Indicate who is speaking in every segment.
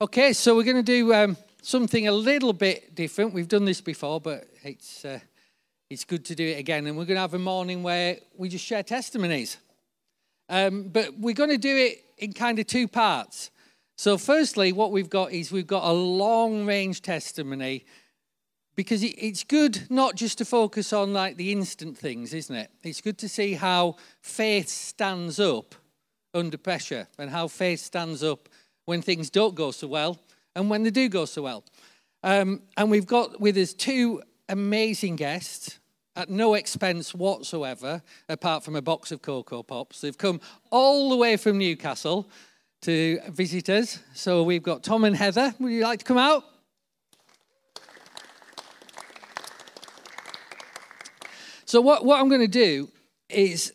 Speaker 1: Okay, so we're going to do um, something a little bit different. We've done this before, but it's, uh, it's good to do it again. And we're going to have a morning where we just share testimonies. Um, but we're going to do it in kind of two parts. So, firstly, what we've got is we've got a long range testimony because it's good not just to focus on like the instant things, isn't it? It's good to see how faith stands up under pressure and how faith stands up when things don't go so well and when they do go so well. Um, and we've got with us two amazing guests at no expense whatsoever, apart from a box of Cocoa Pops. They've come all the way from Newcastle to visit us. So we've got Tom and Heather. Would you like to come out? So, what, what I'm going to do is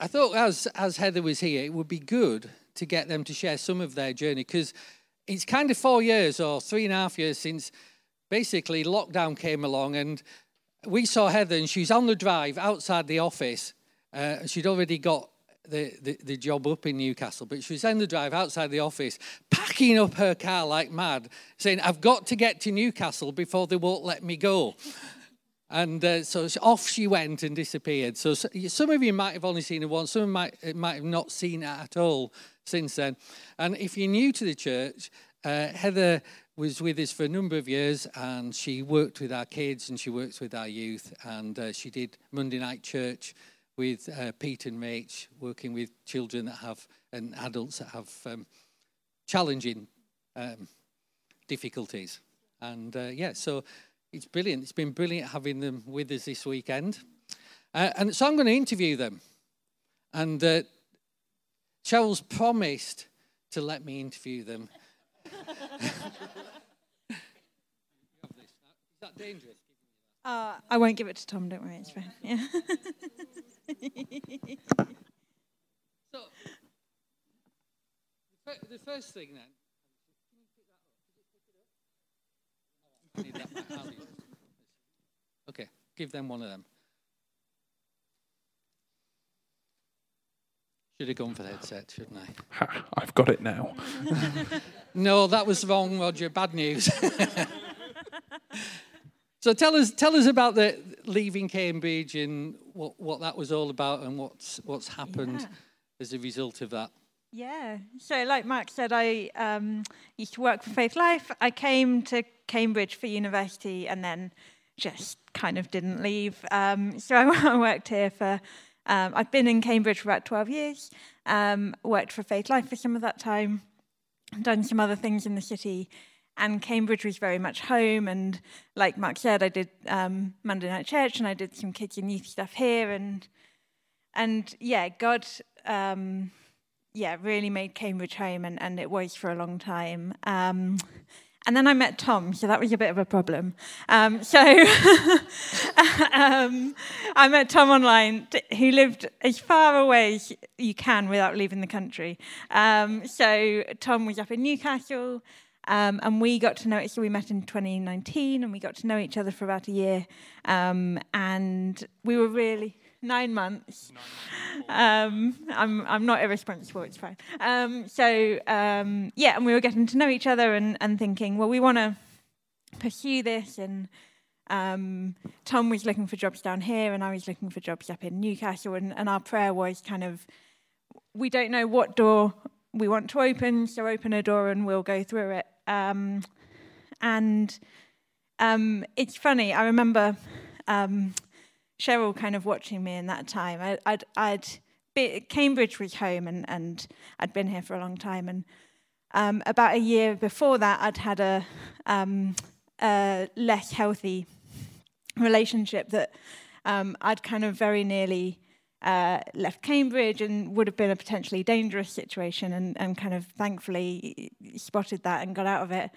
Speaker 1: I thought as, as Heather was here, it would be good to get them to share some of their journey because it's kind of four years or three and a half years since basically lockdown came along and we saw Heather and she's on the drive outside the office. Uh, she'd already got the, the, the, job up in Newcastle, but she was on the drive outside the office, packing up her car like mad, saying, I've got to get to Newcastle before they won't let me go. And uh, so off she went and disappeared. So some of you might have only seen her once, some might, might have not seen her at all since then. And if you're new to the church, uh, Heather was with us for a number of years and she worked with our kids and she works with our youth. And uh, she did Monday night church with uh, Pete and Rach, working with children that have and adults that have um, challenging um, difficulties. And uh, yeah, so it's brilliant. It's been brilliant having them with us this weekend. Uh, and so I'm going to interview them. And uh, Cheryl's promised to let me interview them. Is
Speaker 2: that dangerous? Uh, I won't give it to Tom, don't worry, it's fine. Yeah.
Speaker 1: so, the first thing then, Okay, give them one of them. Should have gone for the headset, shouldn't I?
Speaker 3: I've got it now.
Speaker 1: no, that was wrong, Roger. Bad news. so tell us, tell us about the leaving Cambridge and what, what that was all about and what's what's happened yeah. as a result of that.
Speaker 2: Yeah. So, like Mark said, I um, used to work for Faith Life. I came to Cambridge for university and then just kind of didn't leave. Um, so I worked here for, um, I've been in Cambridge for about 12 years, um, worked for Faith Life for some of that time, done some other things in the city. And Cambridge was very much home. And like Mark said, I did um, Monday Night Church and I did some kids and youth stuff here. And and yeah, God um, yeah, really made Cambridge home, and, and it was for a long time. Um, and then I met Tom, so that was a bit of a problem. Um, so um, I met Tom online, who lived as far away as you can without leaving the country. Um, so Tom was up in Newcastle, um, and we got to know each other. We met in 2019, and we got to know each other for about a year. Um, and we were really nine months. Um, I'm I'm not irresponsible. It's fine. Um, so um, yeah, and we were getting to know each other and and thinking, well, we want to pursue this. And um, Tom was looking for jobs down here, and I was looking for jobs up in Newcastle. And, and our prayer was kind of, we don't know what door we want to open, so open a door and we'll go through it. Um, and um, it's funny. I remember. Cheryl kind of watching me in that time. I, I'd, I'd be, Cambridge was home and, and I'd been here for a long time. And um, about a year before that, I'd had a, um, a less healthy relationship that um, I'd kind of very nearly uh, left Cambridge and would have been a potentially dangerous situation and, and kind of thankfully spotted that and got out of it.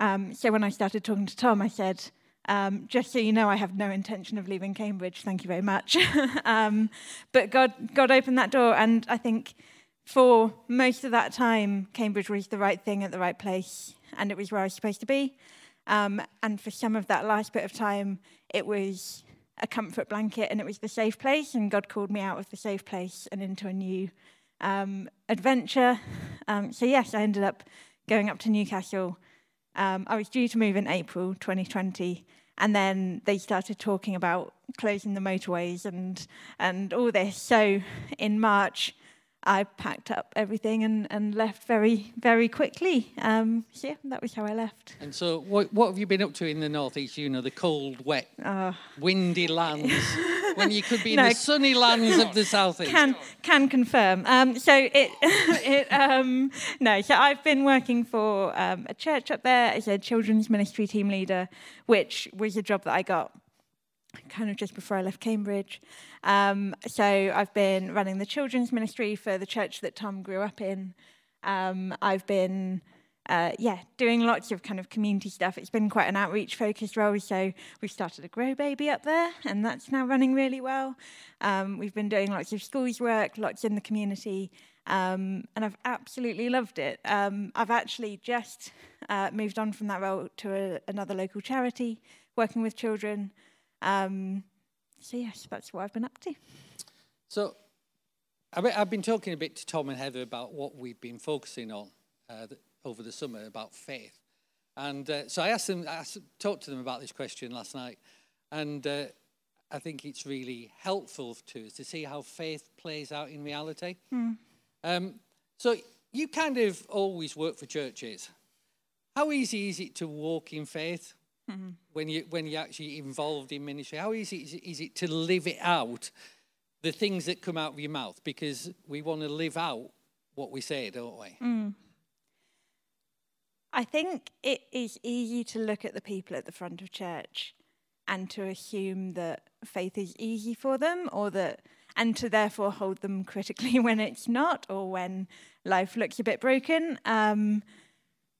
Speaker 2: Um, so when I started talking to Tom, I said, um, just so you know, I have no intention of leaving Cambridge. Thank you very much. um, but God, God opened that door, and I think for most of that time, Cambridge was the right thing at the right place, and it was where I was supposed to be. Um, and for some of that last bit of time, it was a comfort blanket, and it was the safe place. And God called me out of the safe place and into a new um, adventure. Um, so, yes, I ended up going up to Newcastle. Um, I was due to move in April 2020, and then they started talking about closing the motorways and, and all this. So, in March, I packed up everything and, and left very, very quickly. Um, yeah, that was how I left.
Speaker 1: And so, what, what have you been up to in the northeast? You know, the cold, wet,
Speaker 2: Uh,
Speaker 1: windy lands, when you could be in the sunny lands of the southeast.
Speaker 2: can can confirm. Um, so it it um, no. So I've been working for um, a church up there as a children's ministry team leader, which was a job that I got kind of just before I left Cambridge. Um, so I've been running the children's ministry for the church that Tom grew up in. Um, I've been uh, yeah, doing lots of kind of community stuff. It's been quite an outreach focused role. So we started a grow baby up there, and that's now running really well. Um, we've been doing lots of schools work, lots in the community, um, and I've absolutely loved it. Um, I've actually just uh, moved on from that role to a, another local charity working with children. Um, so yes, that's what I've been up to.
Speaker 1: So, I've been talking a bit to Tom and Heather about what we've been focusing on uh, over the summer about faith. And uh, so I asked them, I asked, talked to them about this question last night. And uh, I think it's really helpful to us to see how faith plays out in reality. Um, so, you kind of always work for churches. How easy is it to walk in faith when, you, when you're actually involved in ministry? How easy is it, is it to live it out? the things that come out of your mouth because we want to live out what we say, don't we?
Speaker 2: I think it is easy to look at the people at the front of church and to assume that faith is easy for them or that and to therefore hold them critically when it's not or when life looks a bit broken. Um,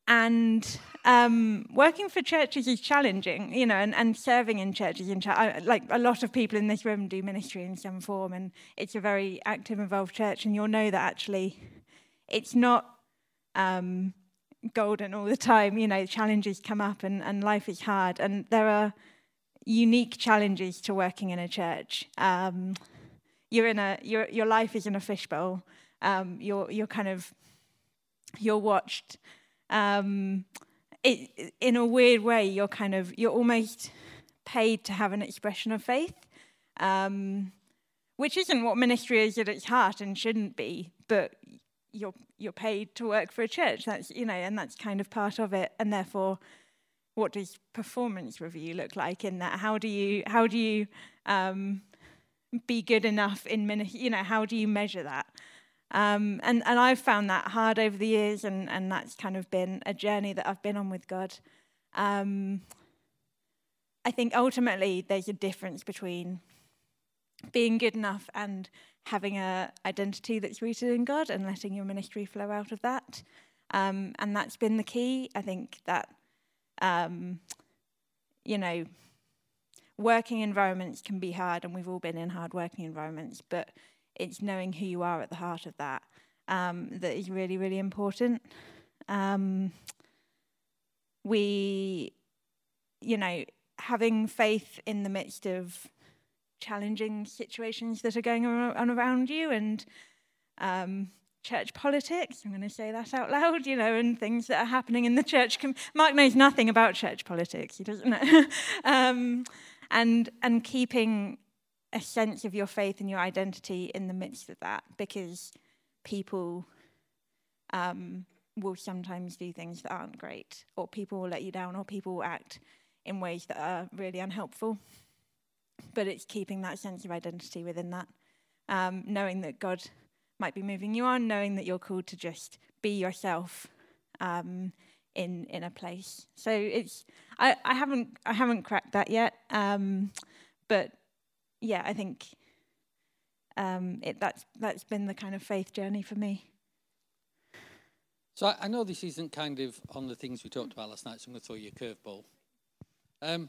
Speaker 2: and um, working for churches is challenging, you know, and, and serving in churches. I, like a lot of people in this room do ministry in some form, and it's a very active, involved church. And you'll know that actually, it's not um, golden all the time. You know, challenges come up, and, and life is hard, and there are unique challenges to working in a church. Um, you're in a your your life is in a fishbowl. Um, you're you're kind of you're watched um, it, in a weird way, you're kind of you're almost paid to have an expression of faith, um, which isn't what ministry is at its heart and shouldn't be. But you're you're paid to work for a church. That's you know, and that's kind of part of it. And therefore, what does performance review look like in that? How do you how do you um, be good enough in ministry? You know, how do you measure that? Um, and, and I've found that hard over the years, and, and that's kind of been a journey that I've been on with God. Um, I think ultimately there's a difference between being good enough and having a identity that's rooted in God and letting your ministry flow out of that. Um, and that's been the key. I think that, um, you know, working environments can be hard, and we've all been in hard working environments, but it's knowing who you are at the heart of that um, that is really, really important. Um, we, you know, having faith in the midst of challenging situations that are going on around you and um, church politics. I'm going to say that out loud, you know, and things that are happening in the church. Com- Mark knows nothing about church politics. He doesn't know. um, and and keeping a sense of your faith and your identity in the midst of that, because people um, will sometimes do things that aren't great, or people will let you down, or people will act in ways that are really unhelpful. But it's keeping that sense of identity within that, um, knowing that God might be moving you on, knowing that you're called to just be yourself um, in in a place. So it's I, I haven't I haven't cracked that yet, um, but yeah, I think um, it, that's that's been the kind of faith journey for me.
Speaker 1: So I, I know this isn't kind of on the things we talked about last night, so I'm going to throw you a curveball. Um,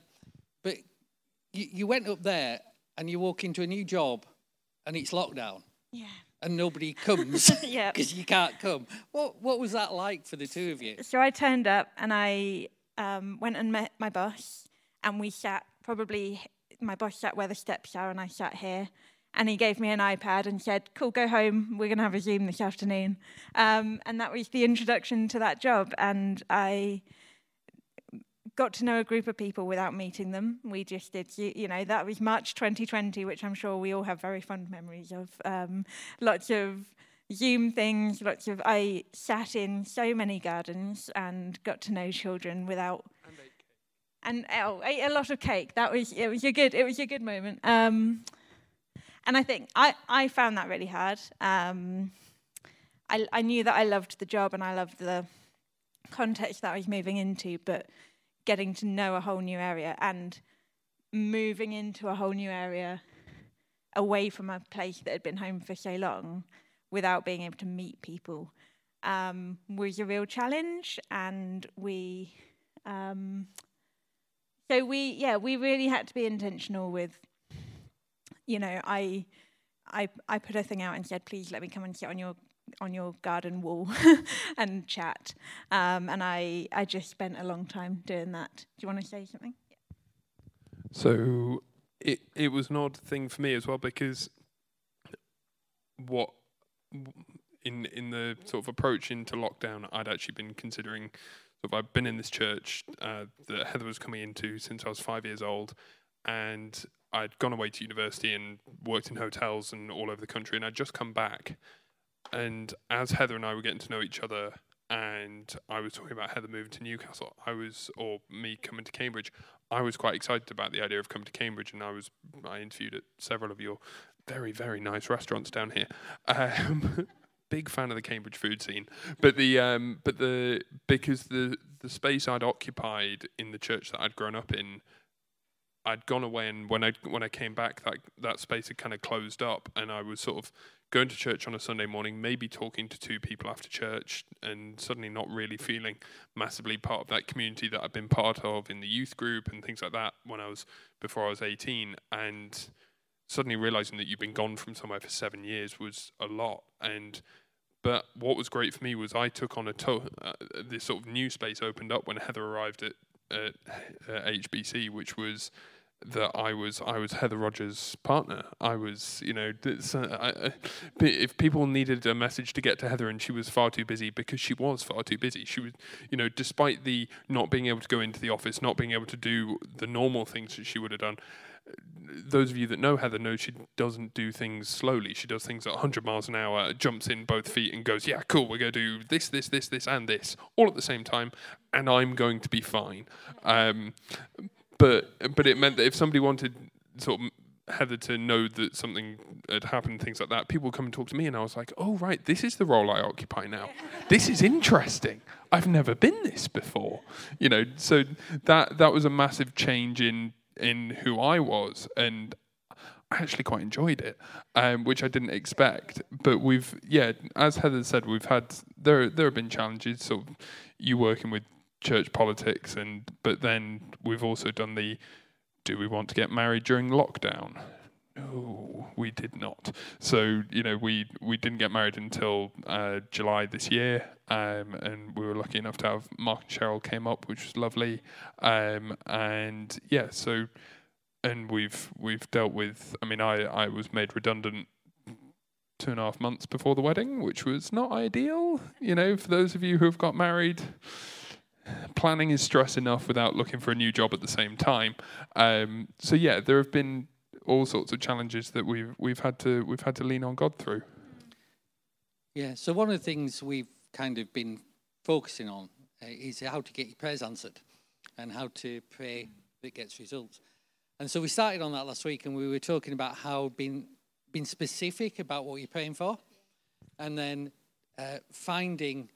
Speaker 1: but you, you went up there and you walk into a new job and it's lockdown
Speaker 2: Yeah.
Speaker 1: and nobody comes
Speaker 2: Yeah.
Speaker 1: because you can't come. What, what was that like for the two of you?
Speaker 2: So I turned up and I um, went and met my boss, and we sat probably. My boss sat where the steps are, and I sat here. and he gave me an iPad and said, Cool, go home. We're going to have a Zoom this afternoon. Um, and that was the introduction to that job. And I got to know a group of people without meeting them. We just did, you, know, that was March 2020, which I'm sure we all have very fond memories of. Um, lots of Zoom things, lots of. I sat in so many gardens and got to know children without. And, and oh, ate a lot of cake. That was it. Was a good. It was a good moment. Um, and I think I, I found that really hard. Um, I, I knew that I loved the job and I loved the context that I was moving into, but getting to know a whole new area and moving into a whole new area away from a place that had been home for so long without being able to meet people um, was a real challenge. And we, um, so we, yeah, we really had to be intentional with you know, I, I, I put a thing out and said, please let me come and sit on your on your garden wall and chat. Um, and I, I just spent a long time doing that. Do you want to say something?
Speaker 3: So it it was an odd thing for me as well because what in in the sort of approach into lockdown, I'd actually been considering. Of, I've been in this church uh, that Heather was coming into since I was five years old, and I'd gone away to university and worked in hotels and all over the country, and I'd just come back. And as Heather and I were getting to know each other, and I was talking about Heather moving to Newcastle, I was, or me coming to Cambridge, I was quite excited about the idea of coming to Cambridge, and I was, I interviewed at several of your very, very nice restaurants down here. Um, big fan of the Cambridge food scene, but the um, but the because the the space I'd occupied in the church that I'd grown up in I'd gone away, and when I when I came back, that that space had kind of closed up, and I was sort of going to church on a Sunday morning, maybe talking to two people after church, and suddenly not really feeling massively part of that community that I'd been part of in the youth group and things like that when I was before I was 18, and suddenly realizing that you've been gone from somewhere for seven years was a lot, and but what was great for me was I took on a to- uh, this sort of new space opened up when Heather arrived at at, at HBC, which was that I was I was Heather Rogers' partner. I was, you know, uh, I, if people needed a message to get to Heather and she was far too busy because she was far too busy. She was, you know, despite the not being able to go into the office, not being able to do the normal things that she would have done. Those of you that know Heather know she doesn't do things slowly. She does things at 100 miles an hour, jumps in both feet and goes, "Yeah, cool. We're going to do this, this, this, this, and this all at the same time, and I'm going to be fine." Um, but but it meant that if somebody wanted sort of Heather to know that something had happened, things like that, people would come and talk to me, and I was like, "Oh right, this is the role I occupy now. this is interesting. I've never been this before." You know, so that that was a massive change in in who I was, and I actually quite enjoyed it, um, which I didn't expect. But we've, yeah, as Heather said, we've had there there have been challenges. So you working with church politics, and but then we've also done the do we want to get married during lockdown? No, we did not. So you know, we we didn't get married until uh, July this year, um, and we were lucky enough to have Mark and Cheryl came up, which was lovely. Um, and yeah, so and we've we've dealt with. I mean, I I was made redundant two and a half months before the wedding, which was not ideal. You know, for those of you who have got married planning is stress enough without looking for a new job at the same time. Um, so yeah, there have been all sorts of challenges that we've we've had to we've had to lean on God through.
Speaker 1: Yeah. So one of the things we've kind of been focusing on uh, is how to get your prayers answered, and how to pray that gets results. And so we started on that last week, and we were talking about how being being specific about what you're praying for, and then uh, finding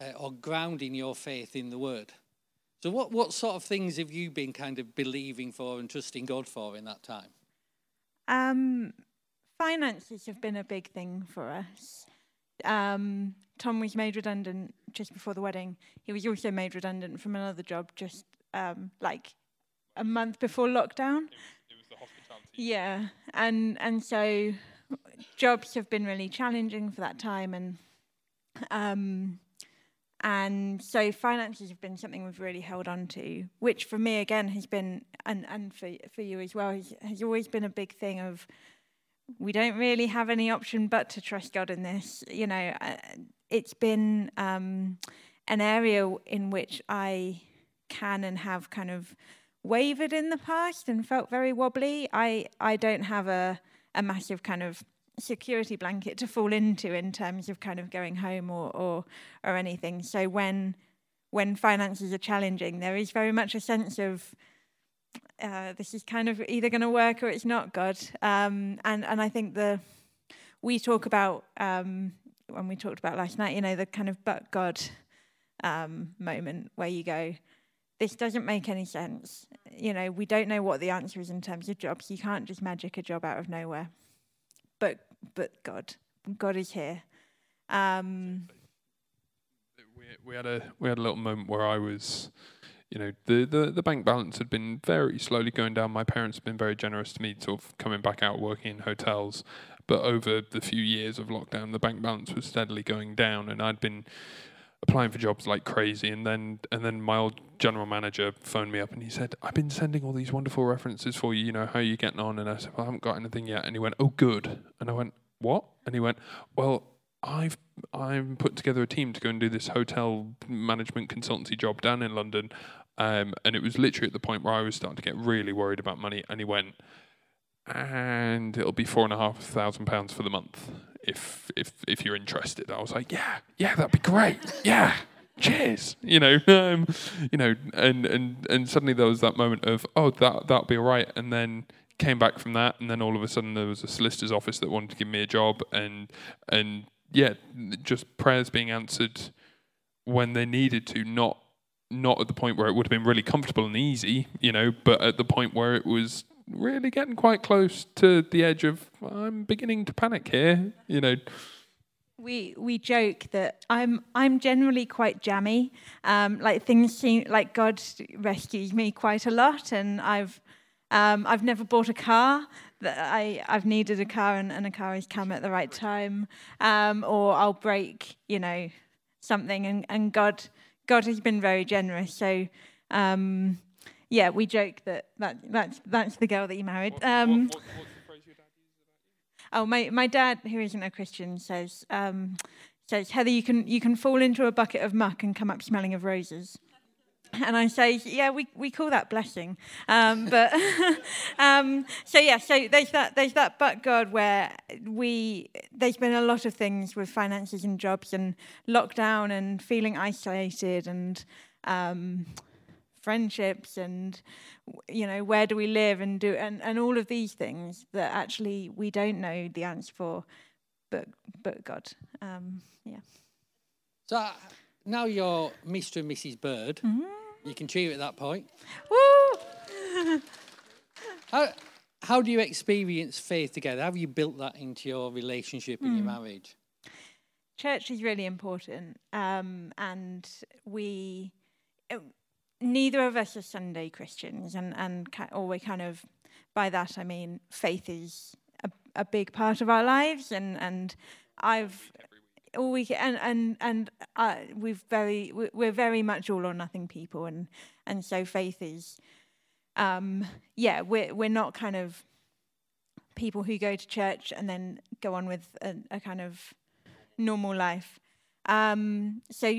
Speaker 1: uh, or grounding your faith in the Word. So, what, what sort of things have you been kind of believing for and trusting God for in that time?
Speaker 2: Um, finances have been a big thing for us. Um, Tom was made redundant just before the wedding. He was also made redundant from another job just um, like a month before lockdown.
Speaker 3: It was, it was the hospitality.
Speaker 2: Yeah, and and so jobs have been really challenging for that time, and um, and so finances have been something we've really held on to, which for me again has been, and, and for, for you as well, has, has always been a big thing of we don't really have any option but to trust God in this. You know, uh, it's been um, an area in which I can and have kind of wavered in the past and felt very wobbly. I I don't have a a massive kind of security blanket to fall into in terms of kind of going home or or, or anything. So when when finances are challenging, there is very much a sense of uh, this is kind of either going to work or it's not God. Um, and and I think the we talk about um, when we talked about last night, you know, the kind of but God um, moment where you go, this doesn't make any sense. You know, we don't know what the answer is in terms of jobs. You can't just magic a job out of nowhere. But but God, God is here. Um,
Speaker 3: we we had a we had a little moment where I was you know, the, the, the bank balance had been very slowly going down. My parents had been very generous to me, sort of coming back out working in hotels. But over the few years of lockdown, the bank balance was steadily going down, and I'd been applying for jobs like crazy. And then and then my old general manager phoned me up and he said, "I've been sending all these wonderful references for you. You know, how are you getting on?" And I said, "Well, I haven't got anything yet." And he went, "Oh, good." And I went, "What?" And he went, "Well." I've I'm put together a team to go and do this hotel management consultancy job down in London. Um, and it was literally at the point where I was starting to get really worried about money. And he went, and it'll be four and a half thousand pounds for the month if if if you're interested. I was like, yeah, yeah, that'd be great. Yeah, cheers. You know, um, you know, and and and suddenly there was that moment of oh that that'll be all right, and then came back from that, and then all of a sudden there was a solicitor's office that wanted to give me a job, and and yeah, just prayers being answered when they needed to, not not at the point where it would have been really comfortable and easy, you know, but at the point where it was really getting quite close to the edge of I'm beginning to panic here, you know.
Speaker 2: We we joke that I'm I'm generally quite jammy. Um, like things seem like God rescues me quite a lot, and I've um, I've never bought a car. That I I've needed a car, and, and a car has come at the right time. Um, or I'll break, you know, something, and, and God God has been very generous. So, um, yeah, we joke that, that that's, that's the girl that you married. Um, what, what, oh, my, my dad, who isn't a Christian, says, um, says, Heather, you can, you can fall into a bucket of muck and come up smelling of roses. And I say, yeah, we, we call that blessing. Um, but um, so yeah, so there's that there's that but God where we there's been a lot of things with finances and jobs and lockdown and feeling isolated and um, friendships and you know where do we live and do and, and all of these things that actually we don't know the answer for, but but God, um, yeah.
Speaker 1: So now you're Mr. and Mrs. Bird. Mm-hmm. You can cheer at that point.
Speaker 2: Woo!
Speaker 1: how, how do you experience faith together? How have you built that into your relationship and mm. your hmm. marriage?
Speaker 2: Church is really important, um, and we uh, neither of us are Sunday Christians, and and or we kind of by that I mean faith is a, a big part of our lives, and and I've all we and and and uh, we've very we're very much all or nothing people, and and so faith is, um, yeah, we're we're not kind of people who go to church and then go on with a, a kind of normal life. Um, so,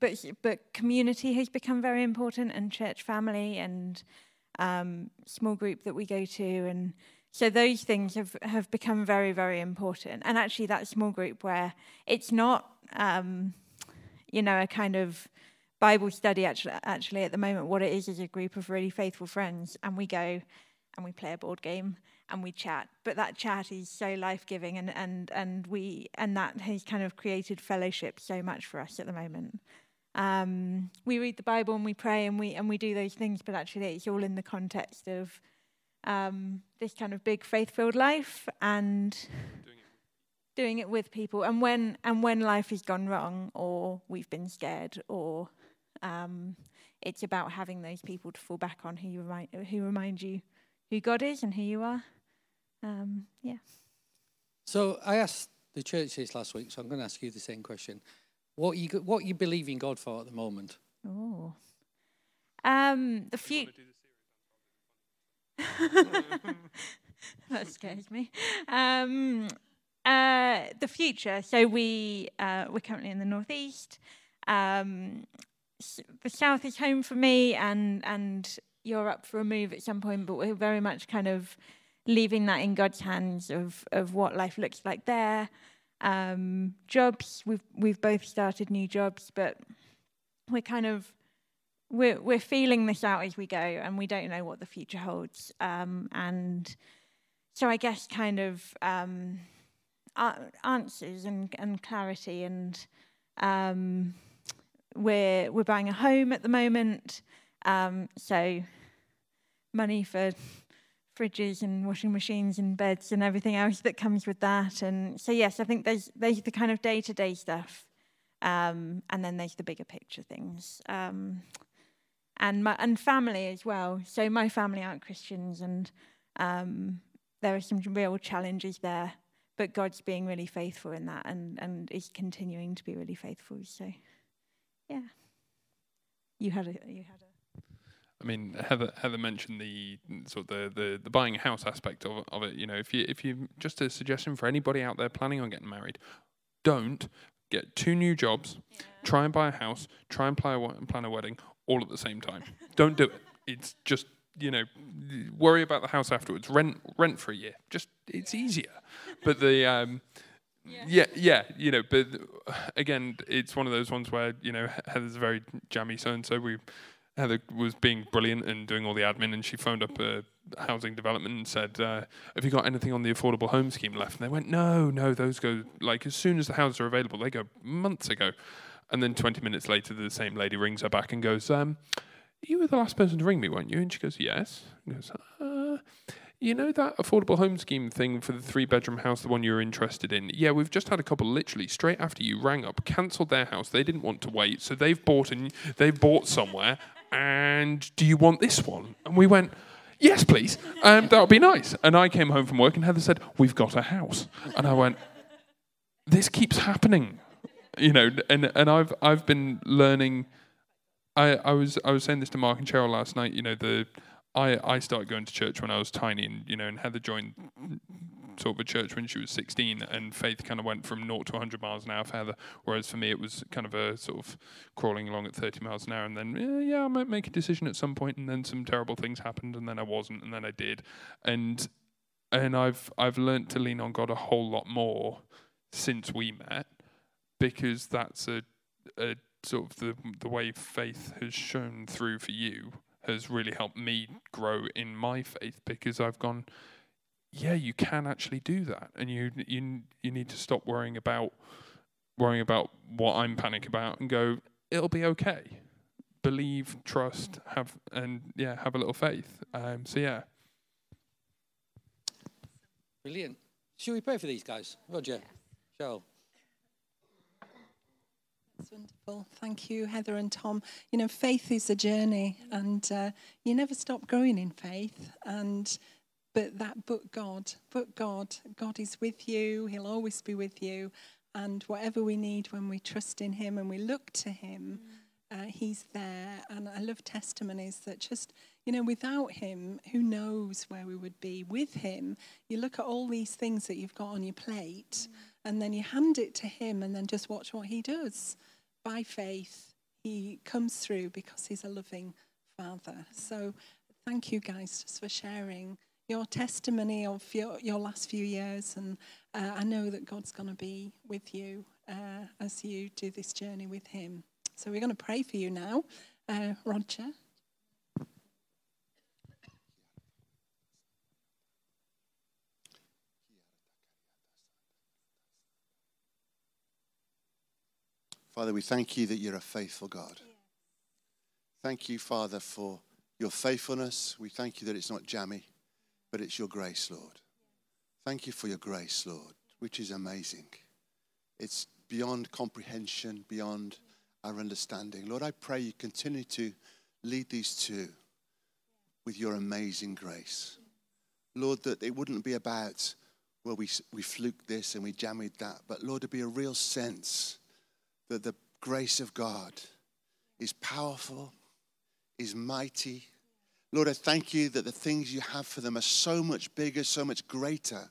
Speaker 2: but but community has become very important, and church family, and um, small group that we go to, and so those things have, have become very, very important. And actually, that small group where it's not, um, you know, a kind of Bible study. Actually, actually, at the moment, what it is is a group of really faithful friends, and we go and we play a board game and we chat. But that chat is so life giving, and and and we and that has kind of created fellowship so much for us at the moment. Um, we read the Bible and we pray and we and we do those things, but actually, it's all in the context of um, this kind of big faith-filled life and doing it. doing it with people. And when and when life has gone wrong, or we've been scared, or um, it's about having those people to fall back on who you remind who remind you who God is and who you are. Um, yeah.
Speaker 1: So I asked the church this last week, so I'm going to ask you the same question. What you what you believe in God for at the moment?
Speaker 2: Oh, um, the future. that scares me. Um, uh, the future. So we uh, we're currently in the northeast. Um, the south is home for me, and and you're up for a move at some point. But we're very much kind of leaving that in God's hands of of what life looks like there. Um, jobs. We've we've both started new jobs, but we're kind of we're we're feeling this out as we go, and we don't know what the future holds. Um, and so I guess kind of um, answers and, and clarity, and um, we're we're buying a home at the moment, um, so money for fridges and washing machines and beds and everything else that comes with that. And so yes, I think there's there's the kind of day to day stuff, um, and then there's the bigger picture things. And my, and family as well. So my family aren't Christians, and um, there are some real challenges there. But God's being really faithful in that, and and is continuing to be really faithful. So, yeah, you had a you had a.
Speaker 3: I mean, Heather, Heather mentioned the sort of the, the, the buying a house aspect of, of it. You know, if you if you just a suggestion for anybody out there planning on getting married, don't get two new jobs, yeah. try and buy a house, try and plan a, plan a wedding, all at the same time. Don't do it. It's just you know, worry about the house afterwards. Rent rent for a year. Just it's easier. But the um, yeah. yeah, yeah, you know. But again, it's one of those ones where you know Heather's very jammy so and so. We Heather was being brilliant and doing all the admin, and she phoned up a housing development and said, uh, "Have you got anything on the affordable home scheme left?" And they went, "No, no, those go like as soon as the houses are available. They go months ago." And then 20 minutes later, the same lady rings her back and goes, um, You were the last person to ring me, weren't you? And she goes, Yes. And goes, uh, you know that affordable home scheme thing for the three bedroom house, the one you were interested in? Yeah, we've just had a couple literally straight after you rang up, cancelled their house. They didn't want to wait, so they've bought and they've bought somewhere. And do you want this one? And we went, Yes, please. Um, that would be nice. And I came home from work and Heather said, We've got a house. And I went, This keeps happening you know, and and I've I've been learning. I, I was I was saying this to Mark and Cheryl last night. You know, the I I started going to church when I was tiny, and you know, and Heather joined sort of a church when she was 16, and faith kind of went from 0 to 100 miles an hour for Heather. Whereas for me, it was kind of a sort of crawling along at 30 miles an hour, and then yeah, yeah, I might make a decision at some point, and then some terrible things happened, and then I wasn't, and then I did, and and I've I've learned to lean on God a whole lot more since we met because that's a, a sort of the the way faith has shown through for you has really helped me grow in my faith because I've gone yeah you can actually do that. And you you you need to stop worrying about worrying about what I'm panic about and go it'll be okay. Believe trust have and yeah have a little faith. Um, so yeah.
Speaker 1: Brilliant. Should we pray for these guys? Roger. Cheryl
Speaker 4: wonderful. Thank you, Heather and Tom. You know, faith is a journey, and uh, you never stop growing in faith. And but that, but God, but God, God is with you. He'll always be with you. And whatever we need when we trust in Him and we look to Him, uh, He's there. And I love testimonies that just, you know, without Him, who knows where we would be? With Him, you look at all these things that you've got on your plate, and then you hand it to Him, and then just watch what He does by faith, he comes through because he's a loving father. So thank you guys just for sharing your testimony of your, your last few years. And uh, I know that God's going to be with you uh, as you do this journey with him. So we're going to pray for you now. Uh, Roger.
Speaker 5: Father, we thank you that you're a faithful God. Thank you, Father, for your faithfulness. We thank you that it's not jammy, but it's your grace, Lord. Thank you for your grace, Lord, which is amazing. It's beyond comprehension, beyond our understanding. Lord, I pray you continue to lead these two with your amazing grace. Lord, that it wouldn't be about, well, we, we fluked this and we jammed that, but Lord, to be a real sense that the grace of God is powerful, is mighty, Lord, I thank you that the things you have for them are so much bigger, so much greater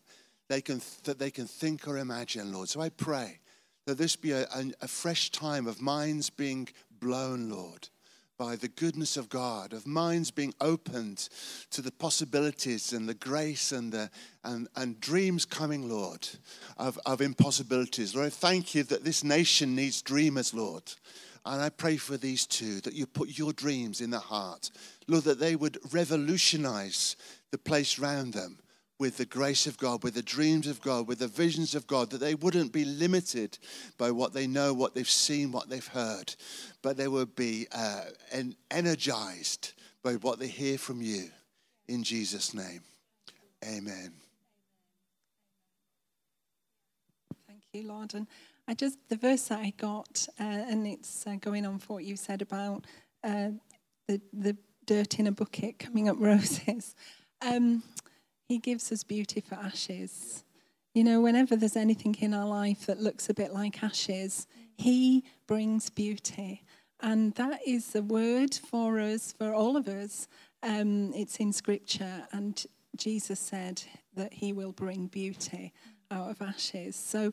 Speaker 5: they can, that they can think or imagine, Lord. So I pray that this be a, a, a fresh time of minds being blown, Lord, by the goodness of God, of minds being opened to the possibilities and the grace and, the, and, and dreams coming, Lord, of, of impossibilities. Lord, I thank you that this nation needs dreamers, Lord. And I pray for these two that you put your dreams in their heart. Lord, that they would revolutionize the place around them with the grace of God, with the dreams of God, with the visions of God, that they wouldn't be limited by what they know, what they've seen, what they've heard, but they would be uh, en- energized by what they hear from you. In Jesus' name, amen.
Speaker 4: Thank you, Lord. And I just, the verse that I got, uh, and it's uh, going on for what you said about uh, the, the dirt in a bucket coming up roses. Um, he gives us beauty for ashes. You know, whenever there's anything in our life that looks a bit like ashes, He brings beauty. And that is the word for us, for all of us. Um, it's in Scripture, and Jesus said that He will bring beauty out of ashes. So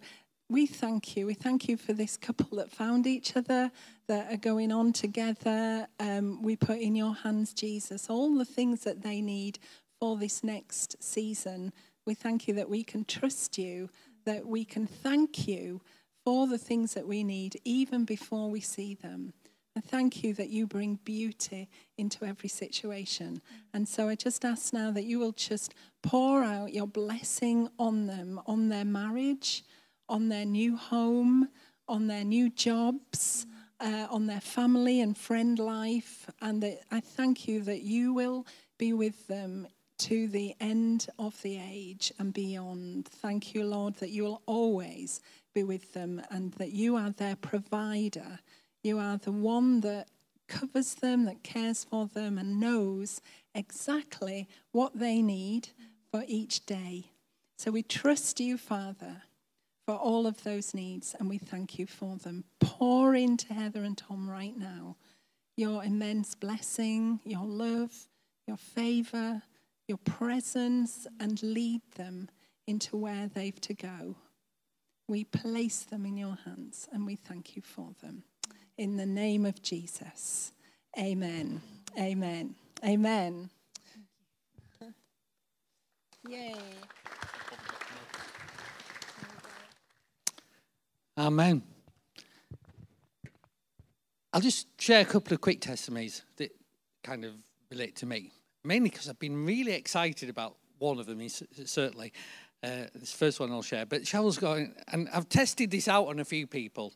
Speaker 4: we thank you. We thank you for this couple that found each other, that are going on together. Um, we put in your hands, Jesus, all the things that they need for this next season. We thank you that we can trust you, that we can thank you for the things that we need even before we see them. And thank you that you bring beauty into every situation. And so I just ask now that you will just pour out your blessing on them, on their marriage, on their new home, on their new jobs, uh, on their family and friend life. And I thank you that you will be with them to the end of the age and beyond. Thank you, Lord, that you will always be with them and that you are their provider. You are the one that covers them, that cares for them, and knows exactly what they need for each day. So we trust you, Father, for all of those needs, and we thank you for them. Pour into Heather and Tom right now your immense blessing, your love, your favor your presence and lead them into where they've to go. We place them in your hands and we thank you for them. In the name of Jesus. Amen. Amen. Amen. Yay.
Speaker 1: Amen. I'll just share a couple of quick testimonies that kind of relate to me mainly because I've been really excited about one of them, certainly. Uh, this first one I'll share. But Cheryl's going, and I've tested this out on a few people,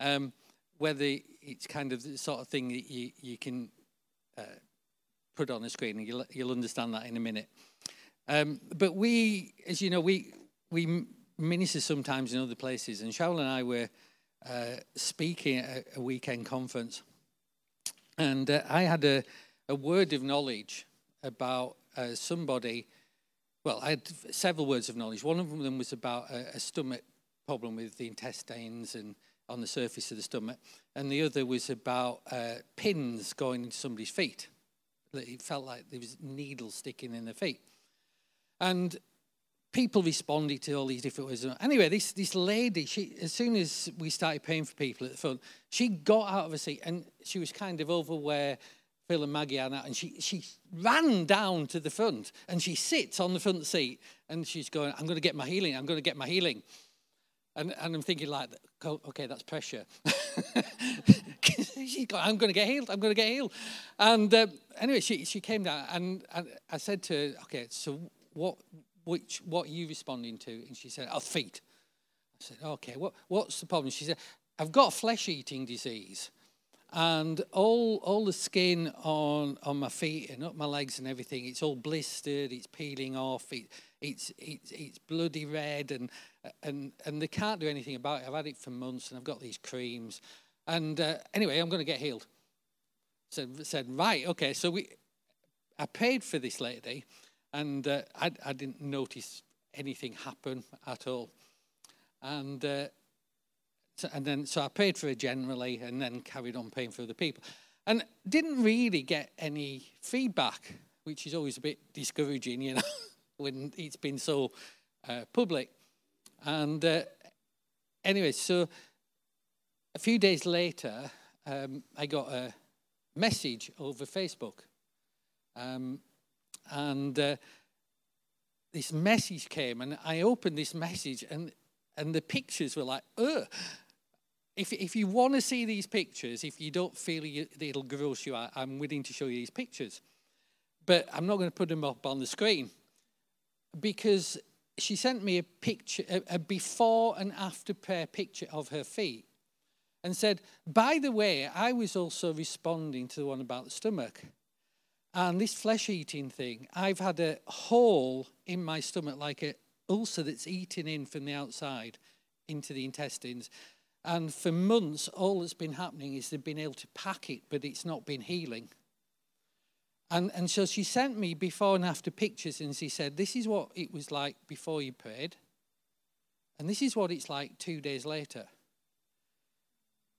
Speaker 1: um, whether it's kind of the sort of thing that you, you can uh, put on the screen, and you'll, you'll understand that in a minute. Um, but we, as you know, we, we minister sometimes in other places, and Cheryl and I were uh, speaking at a weekend conference, and uh, I had a, a word of knowledge about uh, somebody. Well, I had several words of knowledge. One of them was about a, a stomach problem with the intestines and on the surface of the stomach, and the other was about uh, pins going into somebody's feet. It felt like there was needles sticking in their feet, and people responded to all these different ways. Anyway, this this lady, she as soon as we started paying for people at the front, she got out of her seat and she was kind of over where Phil and Maggie are now, and she, she ran down to the front and she sits on the front seat and she's going, I'm going to get my healing, I'm going to get my healing. And, and I'm thinking, like, okay, that's pressure. she's going, I'm going to get healed, I'm going to get healed. And uh, anyway, she, she came down and, and I said to her, okay, so what, which, what are you responding to? And she said, oh, feet. I said, okay, what, what's the problem? She said, I've got flesh eating disease and all all the skin on on my feet and up my legs and everything it's all blistered it's peeling off it, it's it's it's bloody red and and and they can't do anything about it. I've had it for months and i've got these creams. And uh, anyway i'm going to get healed. So said right okay so we i paid for this lady and uh, I, I didn't notice anything happen at all. And uh, and then, so I paid for it generally and then carried on paying for other people. and didn't really get any feedback, which is always a bit discouraging, you know, when it's been so uh, public. And uh, anyway, so a few days later, um, I got a message over Facebook. Um, and uh, this message came, and I opened this message, and, and the pictures were like, ugh. If, if you want to see these pictures, if you don't feel you, it'll gross you out, I'm willing to show you these pictures. But I'm not going to put them up on the screen because she sent me a picture, a, a before and after prayer picture of her feet and said, By the way, I was also responding to the one about the stomach. And this flesh eating thing, I've had a hole in my stomach, like an ulcer that's eating in from the outside into the intestines. And for months, all that's been happening is they've been able to pack it, but it's not been healing. And, and so she sent me before and after pictures, and she said, This is what it was like before you prayed, and this is what it's like two days later.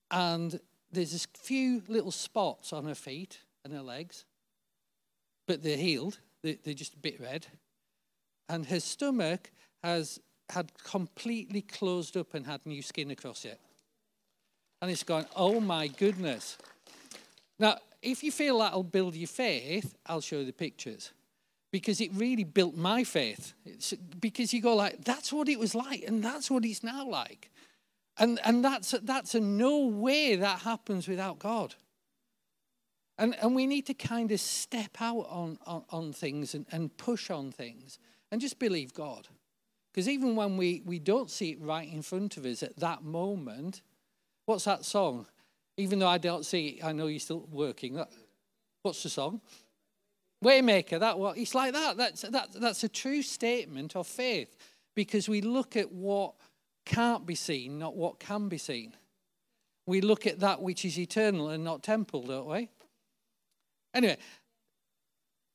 Speaker 1: And there's a few little spots on her feet and her legs, but they're healed, they're just a bit red. And her stomach has had completely closed up and had new skin across it. And it's gone, oh my goodness. Now, if you feel that'll build your faith, I'll show you the pictures. Because it really built my faith. It's because you go like, that's what it was like, and that's what it's now like. And, and that's, that's a no way that happens without God. And, and we need to kind of step out on, on, on things and, and push on things and just believe God. Because even when we, we don't see it right in front of us at that moment, what's that song? Even though I don't see it, I know you're still working. What's the song? Waymaker. That what it's like that. That's that, that's a true statement of faith because we look at what can't be seen, not what can be seen. We look at that which is eternal and not temporal, don't we? Anyway,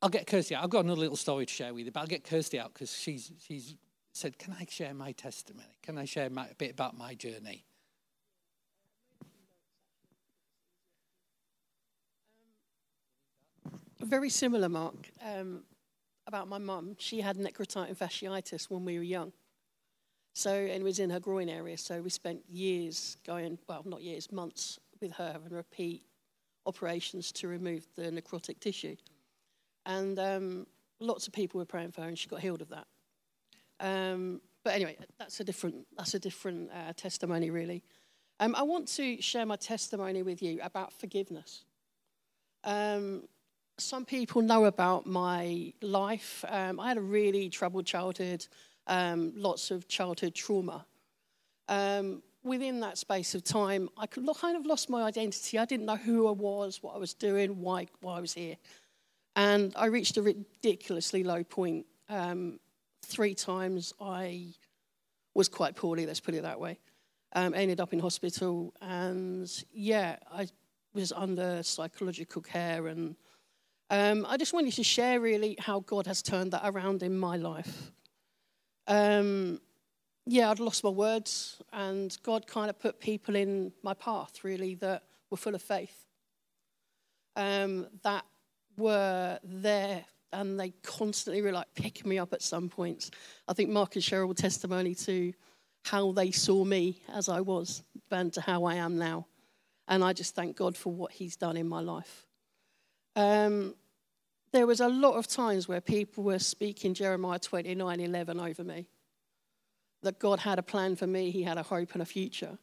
Speaker 1: I'll get Kirsty out. I've got another little story to share with you, but I'll get Kirsty out because she's she's said, "Can I share my testimony? Can I share my, a bit about my journey?"
Speaker 6: Very similar, Mark, um, about my mum. She had necrotizing fasciitis when we were young. So, and it was in her groin area. So we spent years going, well, not years, months with her and repeat operations to remove the necrotic tissue. And um, lots of people were praying for her, and she got healed of that. Um, but anyway, that's a different, that's a different uh, testimony, really. Um, I want to share my testimony with you about forgiveness. Um, some people know about my life. Um, I had a really troubled childhood, um, lots of childhood trauma. Um, within that space of time, I kind of lost my identity. I didn't know who I was, what I was doing, why, why I was here. And I reached a ridiculously low point. Um, three times I was quite poorly, let's put it that way. Um, ended up in hospital, and yeah, I was under psychological care and um, I just wanted to share really how God has turned that around in my life. Um, yeah, I'd lost my words, and God kind of put people in my path really that were full of faith, um, that were there, and they constantly were like picking me up at some points. I think Mark and Cheryl testimony to how they saw me as I was and to how I am now. And I just thank God for what He's done in my life. Um, there was a lot of times where people were speaking Jeremiah 29 11 over me. That God had a plan for me, He had a hope and a future.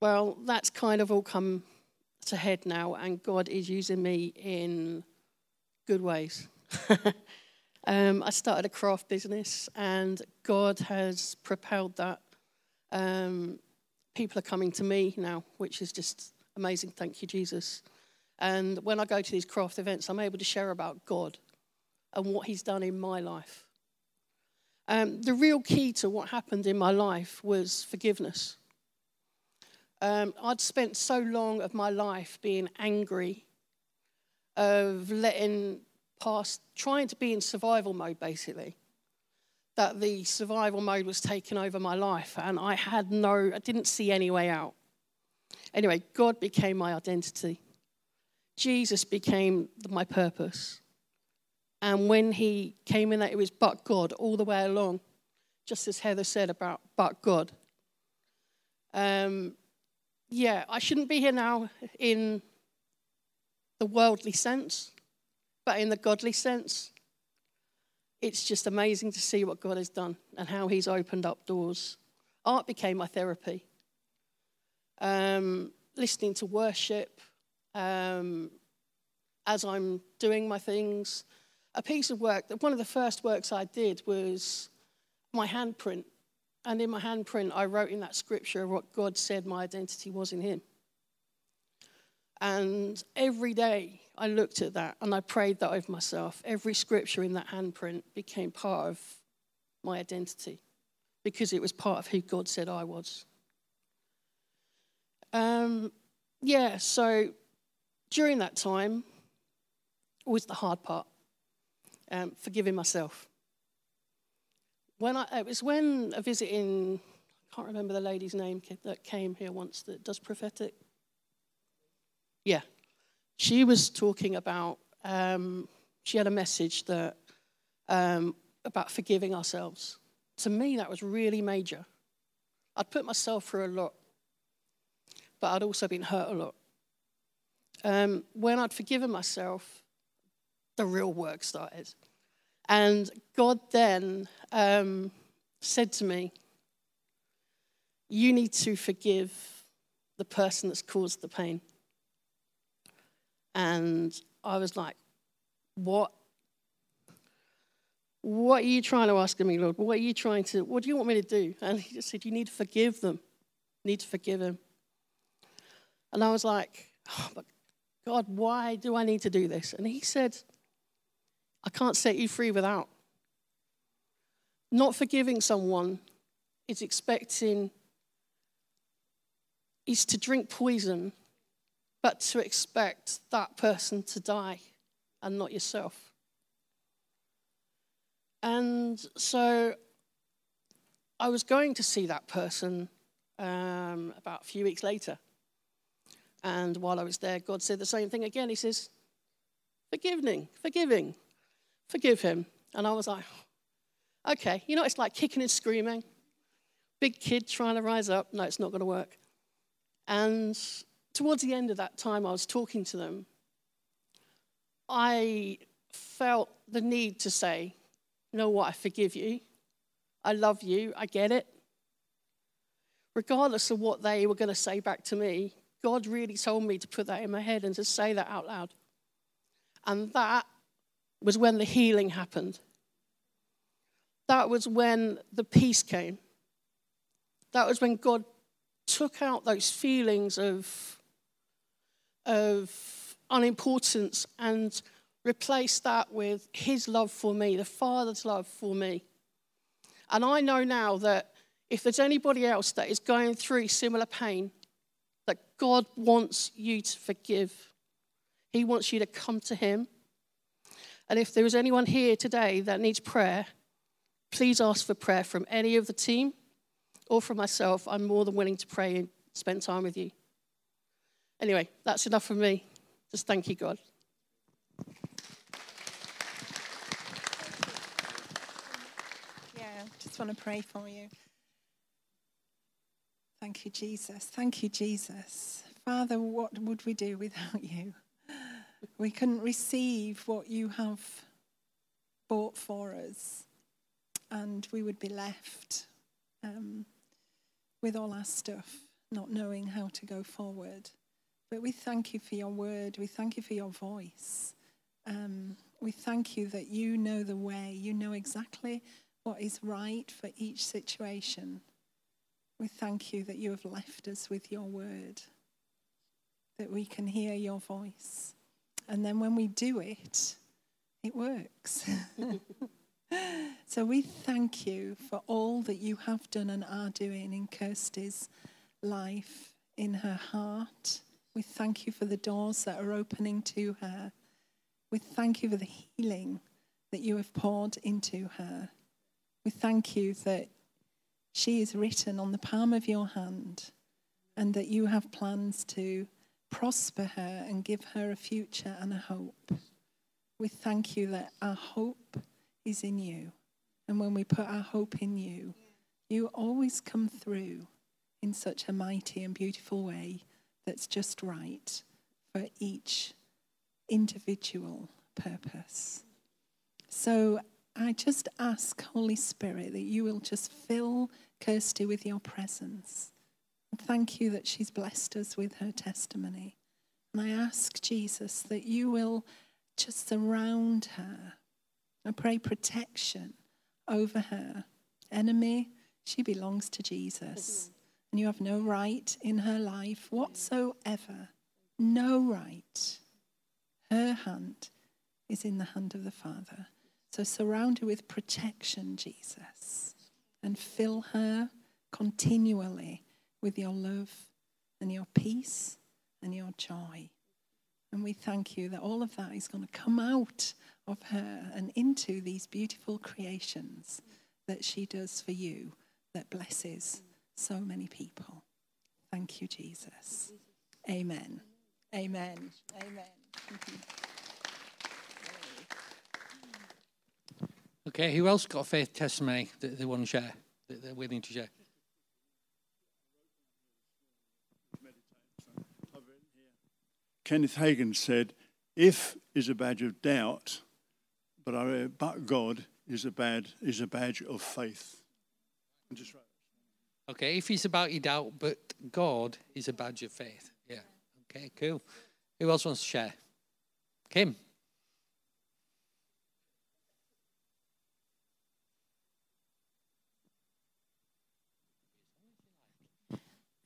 Speaker 6: Well, that's kind of all come to head now, and God is using me in good ways. um, I started a craft business, and God has propelled that. Um, people are coming to me now, which is just amazing. Thank you, Jesus. And when I go to these craft events, I'm able to share about God and what He's done in my life. Um, the real key to what happened in my life was forgiveness. Um, I'd spent so long of my life being angry, of letting past, trying to be in survival mode basically, that the survival mode was taking over my life and I had no, I didn't see any way out. Anyway, God became my identity. Jesus became my purpose. And when he came in, that it was but God all the way along, just as Heather said about but God. Um, yeah, I shouldn't be here now in the worldly sense, but in the godly sense. It's just amazing to see what God has done and how He's opened up doors. Art became my therapy. Um, listening to worship um, as I'm doing my things. A piece of work, that one of the first works I did was my handprint. And in my handprint, I wrote in that scripture what God said my identity was in Him. And every day I looked at that and I prayed that over myself. Every scripture in that handprint became part of my identity because it was part of who God said I was. Um, yeah, so during that time was the hard part, um, forgiving myself. When I, it was when a visiting, I can't remember the lady's name that came here once that does prophetic. Yeah, she was talking about, um, she had a message that um, about forgiving ourselves. To me, that was really major. I'd put myself through a lot, but I'd also been hurt a lot. Um, when I'd forgiven myself, the real work started. And God then um, said to me, You need to forgive the person that's caused the pain. And I was like, What? What are you trying to ask of me, Lord? What are you trying to, what do you want me to do? And he just said, You need to forgive them. You need to forgive him. And I was like, oh, but God, why do I need to do this? And he said, I can't set you free without. Not forgiving someone is expecting, is to drink poison but to expect that person to die and not yourself. And so I was going to see that person um, about a few weeks later. And while I was there, God said the same thing again. He says, Forgiving, forgiving, forgive him. And I was like, Okay, you know, it's like kicking and screaming. Big kid trying to rise up. No, it's not going to work. And towards the end of that time, I was talking to them. I felt the need to say, you know what, I forgive you. I love you. I get it. Regardless of what they were going to say back to me, God really told me to put that in my head and to say that out loud. And that was when the healing happened. That was when the peace came. That was when God took out those feelings of of unimportance and replaced that with his love for me, the Father's love for me. And I know now that if there's anybody else that is going through similar pain, that God wants you to forgive. He wants you to come to Him. And if there is anyone here today that needs prayer, please ask for prayer from any of the team or from myself. I'm more than willing to pray and spend time with you. Anyway, that's enough for me. Just thank you, God.
Speaker 4: Yeah, just want to pray for you. Thank you, Jesus. Thank you, Jesus. Father, what would we do without you? We couldn't receive what you have bought for us, and we would be left um, with all our stuff, not knowing how to go forward. But we thank you for your word. We thank you for your voice. Um, we thank you that you know the way. You know exactly what is right for each situation. We thank you that you have left us with your word, that we can hear your voice. And then when we do it, it works. so we thank you for all that you have done and are doing in Kirsty's life, in her heart we thank you for the doors that are opening to her. We thank you for the healing that you have poured into her. We thank you that she is written on the palm of your hand and that you have plans to prosper her and give her a future and a hope. We thank you that our hope is in you. And when we put our hope in you, you always come through in such a mighty and beautiful way that's just right for each individual purpose. So I just ask, Holy Spirit, that you will just fill Kirsty with your presence. Thank you that she's blessed us with her testimony. And I ask, Jesus, that you will just surround her. I pray protection over her. Enemy, she belongs to Jesus. And you have no right in her life whatsoever. No right. Her hand is in the hand of the Father. So surround her with protection, Jesus, and fill her continually with your love and your peace and your joy. And we thank you that all of that is going to come out of her and into these beautiful creations that she does for you that blesses so many people. Thank you, Jesus. Amen. Amen. Amen.
Speaker 1: Okay, who else got a faith testimony that they want to share, that they're willing to share?
Speaker 7: Kenneth Hagin said, "If is a badge of doubt, but I, but God is a bad is a badge of faith." I'm just right.
Speaker 1: Okay, if it's about your doubt, but God is a badge of faith. Yeah. Okay, cool. Who else wants to share? Kim.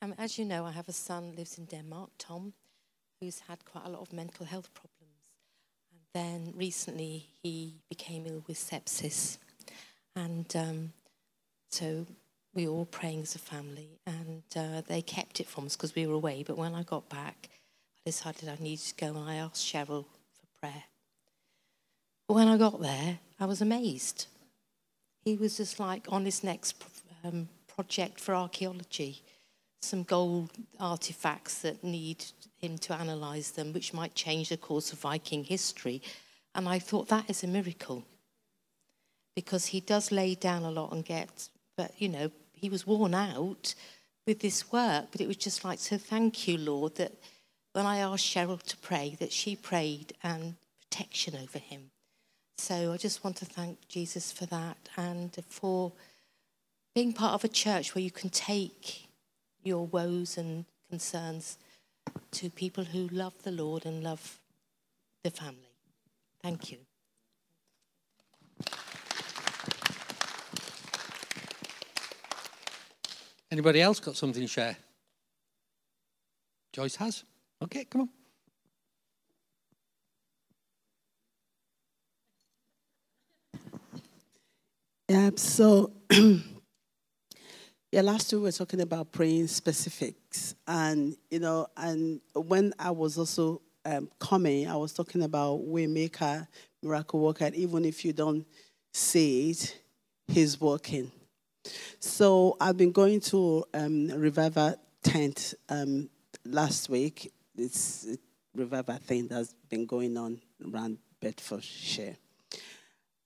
Speaker 8: Um, as you know, I have a son lives in Denmark, Tom, who's had quite a lot of mental health problems. And then recently he became ill with sepsis. And um, so we were all praying as a family, and uh, they kept it from us because we were away. But when I got back, I decided I needed to go, and I asked Cheryl for prayer. But when I got there, I was amazed. He was just like on his next um, project for archaeology some gold artifacts that need him to analyze them, which might change the course of Viking history. And I thought that is a miracle because he does lay down a lot and get, but you know, he was worn out with this work. But it was just like, so thank you, Lord, that when I asked Cheryl to pray, that she prayed and protection over him. So I just want to thank Jesus for that and for being part of a church where you can take your woes and concerns to people who love the Lord and love the family. Thank you.
Speaker 1: Anybody else got something to share? Joyce has. Okay, come on.
Speaker 9: Yeah, so Yeah, last week we were talking about praying specifics, and you know, and when I was also um, coming, I was talking about Waymaker, miracle worker. Even if you don't see it, He's working. So I've been going to um, Revival tent um, last week. It's a Revival thing that's been going on around Bedfordshire,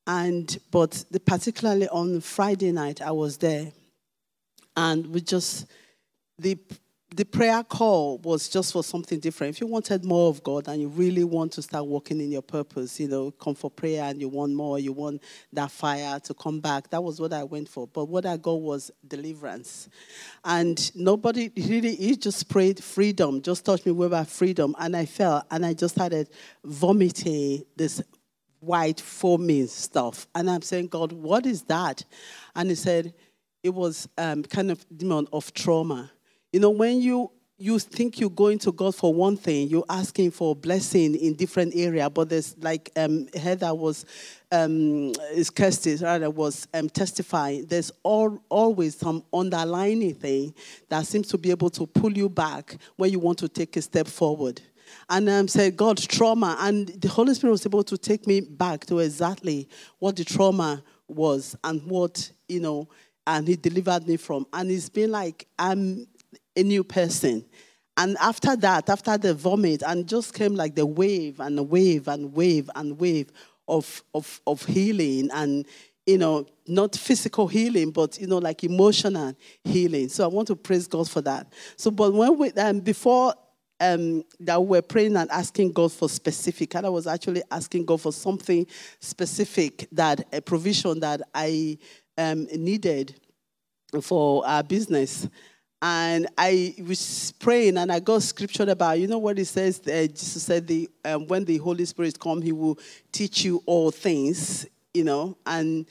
Speaker 9: and but the, particularly on Friday night I was there and we just the the prayer call was just for something different. If you wanted more of God and you really want to start working in your purpose, you know, come for prayer and you want more, you want that fire to come back. That was what I went for. But what I got was deliverance. And nobody really, he just prayed freedom, just touched me with about freedom. And I fell and I just started vomiting this white foaming stuff. And I'm saying, God, what is that? And he said, it was um, kind of demon of trauma. You know, when you you think you're going to God for one thing, you're asking for blessing in different area. But there's like um, Heather was, um, is Kirsty rather was um, testifying. There's all, always some underlying thing that seems to be able to pull you back when you want to take a step forward. And um, said, God, trauma. And the Holy Spirit was able to take me back to exactly what the trauma was and what, you know, and he delivered me from. And it's been like I'm a new person. And after that, after the vomit, and just came like the wave and wave and wave and wave of, of, of healing and, you know, not physical healing, but, you know, like emotional healing. So I want to praise God for that. So, but when we, um, before um, that we were praying and asking God for specific, and I was actually asking God for something specific that a provision that I um, needed for our business. And I was praying and I got scripture about, you know what it says? Uh, Jesus said, the, um, when the Holy Spirit come, he will teach you all things, you know. And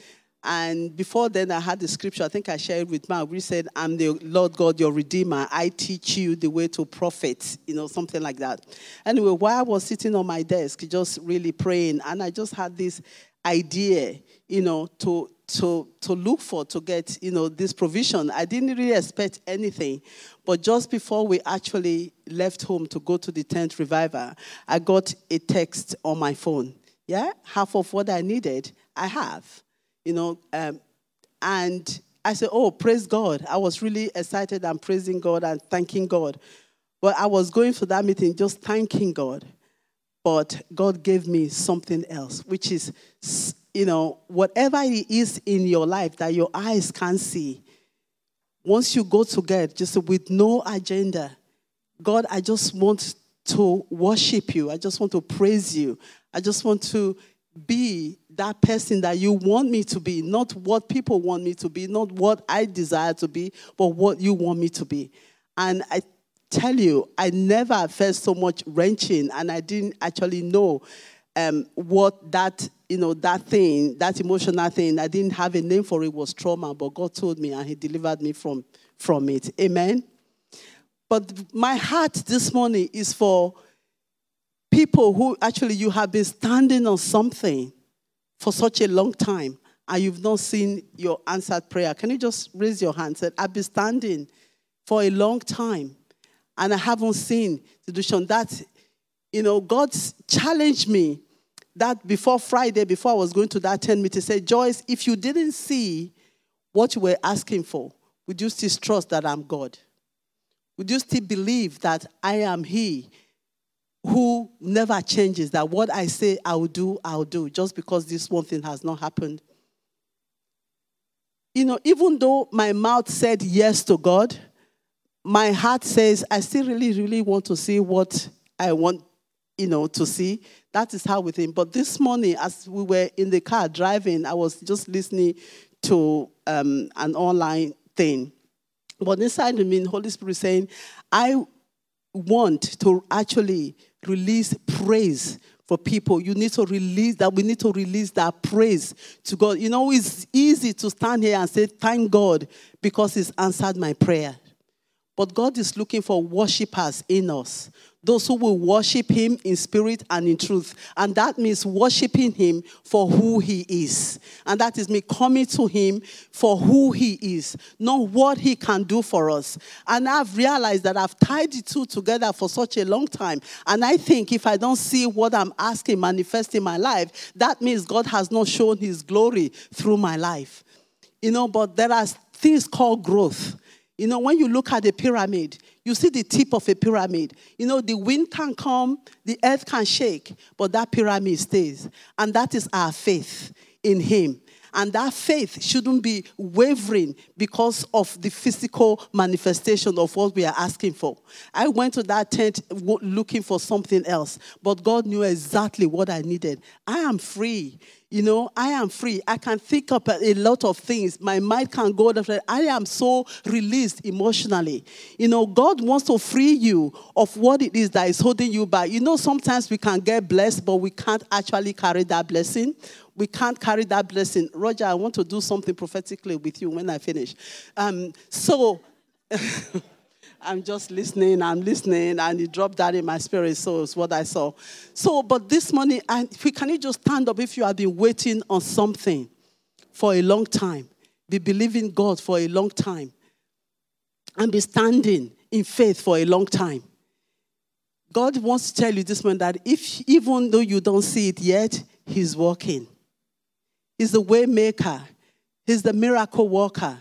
Speaker 9: and before then, I had the scripture, I think I shared with Mark. We said, I'm the Lord God, your Redeemer. I teach you the way to profit, you know, something like that. Anyway, while I was sitting on my desk, just really praying, and I just had this idea, you know, to to to look for to get you know this provision. I didn't really expect anything but just before we actually left home to go to the tent revival i got a text on my phone. Yeah half of what i needed i have you know um, and i said oh praise god. I was really excited and praising god and thanking god. But i was going to that meeting just thanking god but god gave me something else which is you know, whatever it is in your life that your eyes can't see, once you go to God, just with no agenda, God, I just want to worship you. I just want to praise you. I just want to be that person that you want me to be, not what people want me to be, not what I desire to be, but what you want me to be. And I tell you, I never felt so much wrenching, and I didn't actually know um, what that you know that thing, that emotional thing. I didn't have a name for it was trauma, but God told me and He delivered me from from it. Amen. But my heart this morning is for people who actually you have been standing on something for such a long time and you've not seen your answered prayer. Can you just raise your hand? Say, I've been standing for a long time and I haven't seen the decision. That, you know, God challenged me that before Friday, before I was going to that 10 meeting, said, Joyce, if you didn't see what you were asking for, would you still trust that I'm God? Would you still believe that I am He who never changes, that what I say I'll do, I'll do, just because this one thing has not happened? You know, even though my mouth said yes to God, my heart says, I still really, really want to see what I want, you know, to see. That is how we think. But this morning, as we were in the car driving, I was just listening to um, an online thing. But inside of me, Holy Spirit saying, I want to actually release praise for people. You need to release that. We need to release that praise to God. You know, it's easy to stand here and say, Thank God because He's answered my prayer. But God is looking for worshippers in us those who will worship him in spirit and in truth. And that means worshiping him for who he is. And that is me coming to him for who he is, not what he can do for us. And I've realized that I've tied the two together for such a long time. And I think if I don't see what I'm asking manifest in my life, that means God has not shown his glory through my life. You know, but there are things called growth. You know, when you look at the pyramid, you see the tip of a pyramid. You know, the wind can come, the earth can shake, but that pyramid stays. And that is our faith in Him. And that faith shouldn't be wavering because of the physical manifestation of what we are asking for. I went to that tent looking for something else, but God knew exactly what I needed. I am free. You know, I am free. I can think up a lot of things. My mind can go. I am so released emotionally. You know, God wants to free you of what it is that is holding you back. You know, sometimes we can get blessed, but we can't actually carry that blessing. We can't carry that blessing. Roger, I want to do something prophetically with you when I finish. Um, so. I'm just listening, I'm listening, and he dropped that in my spirit, so it's what I saw. So, but this morning, and can you just stand up if you have been waiting on something for a long time, be believing God for a long time, and be standing in faith for a long time? God wants to tell you this morning that if even though you don't see it yet, He's working. He's the way maker. He's the miracle worker.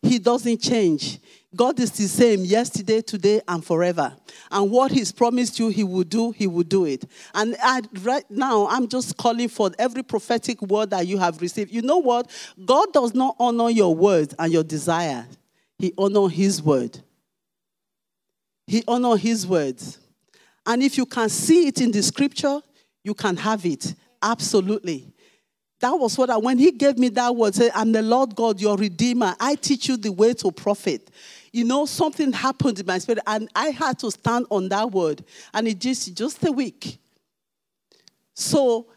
Speaker 9: He doesn't change. God is the same yesterday, today, and forever. And what He's promised you He will do, He will do it. And I, right now, I'm just calling for every prophetic word that you have received. You know what? God does not honor your words and your desire, He honors His word. He honors His words. And if you can see it in the scripture, you can have it. Absolutely. That was what I, when he gave me that word, I'm the Lord God, your Redeemer. I teach you the way to profit. You know, something happened in my spirit, and I had to stand on that word. And it just, just a week. So,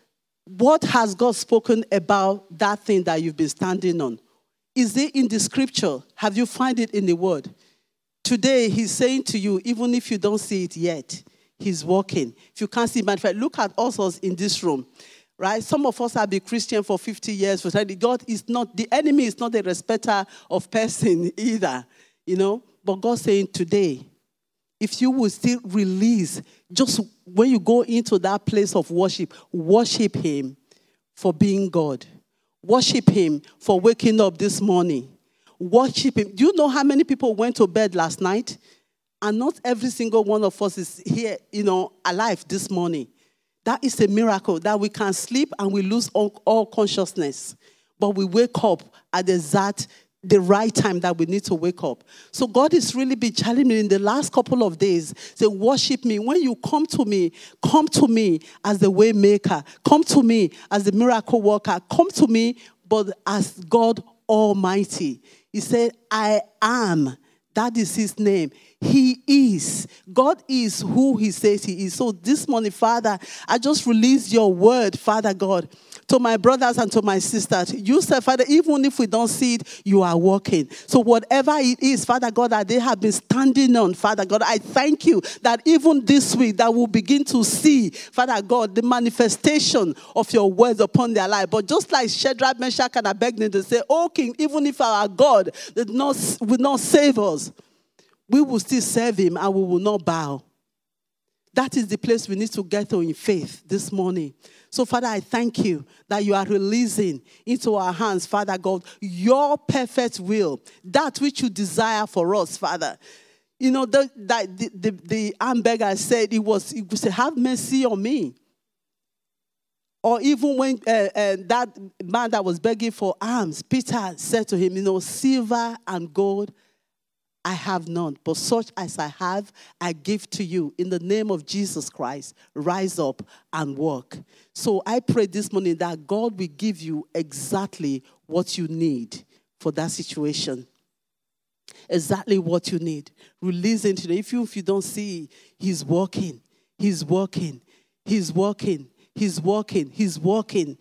Speaker 9: what has God spoken about that thing that you've been standing on? Is it in the scripture? Have you find it in the word? Today, he's saying to you, even if you don't see it yet, he's walking. If you can't see, matter look at us in this room right? Some of us have been Christian for 50 years. God is not, the enemy is not a respecter of person either, you know. But God saying today, if you will still release, just when you go into that place of worship, worship Him for being God. Worship Him for waking up this morning. Worship Him. Do you know how many people went to bed last night? And not every single one of us is here, you know, alive this morning. That is a miracle that we can sleep and we lose all, all consciousness, but we wake up at the exact the right time that we need to wake up. So God is really been challenging me in the last couple of days. Say, worship me. When you come to me, come to me as the way maker. Come to me as the miracle worker. Come to me, but as God Almighty. He said, I am. That is his name. He is. God is who He says He is. So this morning, Father, I just release your word, Father God, to my brothers and to my sisters. You said, Father, even if we don't see it, you are working. So whatever it is, Father God, that they have been standing on, Father God, I thank you that even this week that we'll begin to see, Father God, the manifestation of your words upon their life. But just like Shadrach, Meshach, and Abednego say, Oh King, even if our God did not, will not save us, we will still serve him and we will not bow. That is the place we need to get to in faith this morning. So, Father, I thank you that you are releasing into our hands, Father God, your perfect will, that which you desire for us, Father. You know, the, the, the, the hamburger said, it was, it was, have mercy on me. Or even when uh, uh, that man that was begging for alms, Peter said to him, You know, silver and gold I have none, but such as I have, I give to you. In the name of Jesus Christ, rise up and walk. So I pray this morning that God will give you exactly what you need for that situation. Exactly what you need. Release into the, if you, if you don't see, He's walking. He's walking. He's walking. He's walking. He's walking.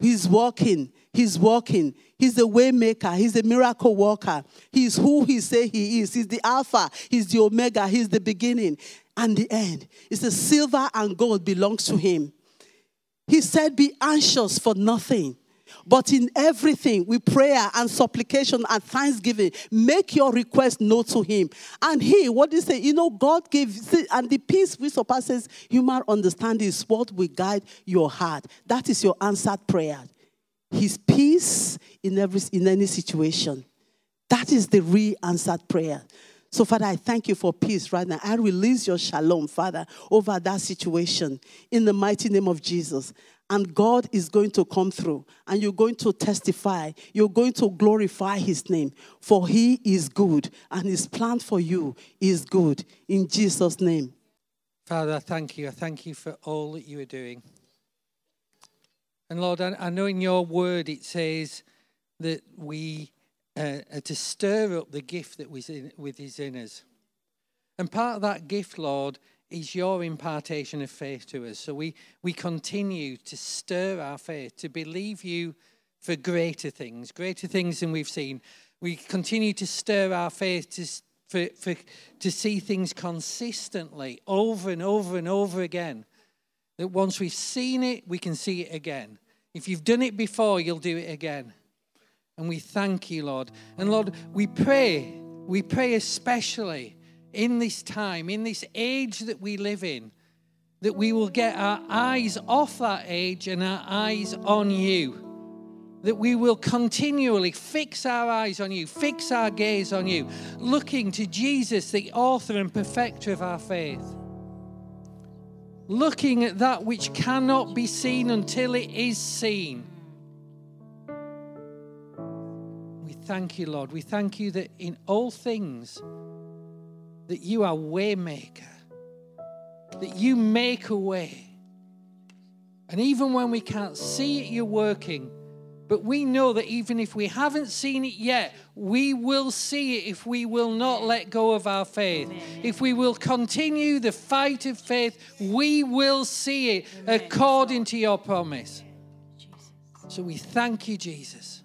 Speaker 9: He's walking. He's walking. He's the way maker. He's the miracle worker. He's who he say he is. He's the Alpha. He's the Omega. He's the beginning and the end. It's the silver and gold belongs to him. He said, Be anxious for nothing. But in everything, with prayer and supplication and thanksgiving, make your request known to Him. And He, what did He say? You know, God gave, and the peace which surpasses human understanding is what will guide your heart. That is your answered prayer. His peace in every in any situation. That is the re answered prayer. So, Father, I thank you for peace right now. I release your shalom, Father, over that situation in the mighty name of Jesus. And God is going to come through and you're going to testify. You're going to glorify his name, for he is good and his plan for you is good. In Jesus' name.
Speaker 1: Father, thank you. I thank you for all that you are doing. And Lord, I, I know in your word it says that we uh, are to stir up the gift that was in, with his in us. And part of that gift, Lord, is your impartation of faith to us. So we, we continue to stir our faith, to believe you for greater things, greater things than we've seen. We continue to stir our faith to, for, for, to see things consistently over and over and over again. That once we've seen it, we can see it again. If you've done it before, you'll do it again. And we thank you, Lord. And Lord, we pray, we pray especially in this time, in this age that we live in, that we will get our eyes off that age and our eyes on you. that we will continually fix our eyes on you, fix our gaze on you, looking to Jesus, the author and perfecter of our faith. Looking at that which cannot be seen until it is seen. We thank you, Lord. We thank you that in all things that you are waymaker, that you make a way. And even when we can't see it, you're working. But we know that even if we haven't seen it yet, we will see it if we will not let go of our faith. If we will continue the fight of faith, we will see it according to your promise. So we thank you, Jesus.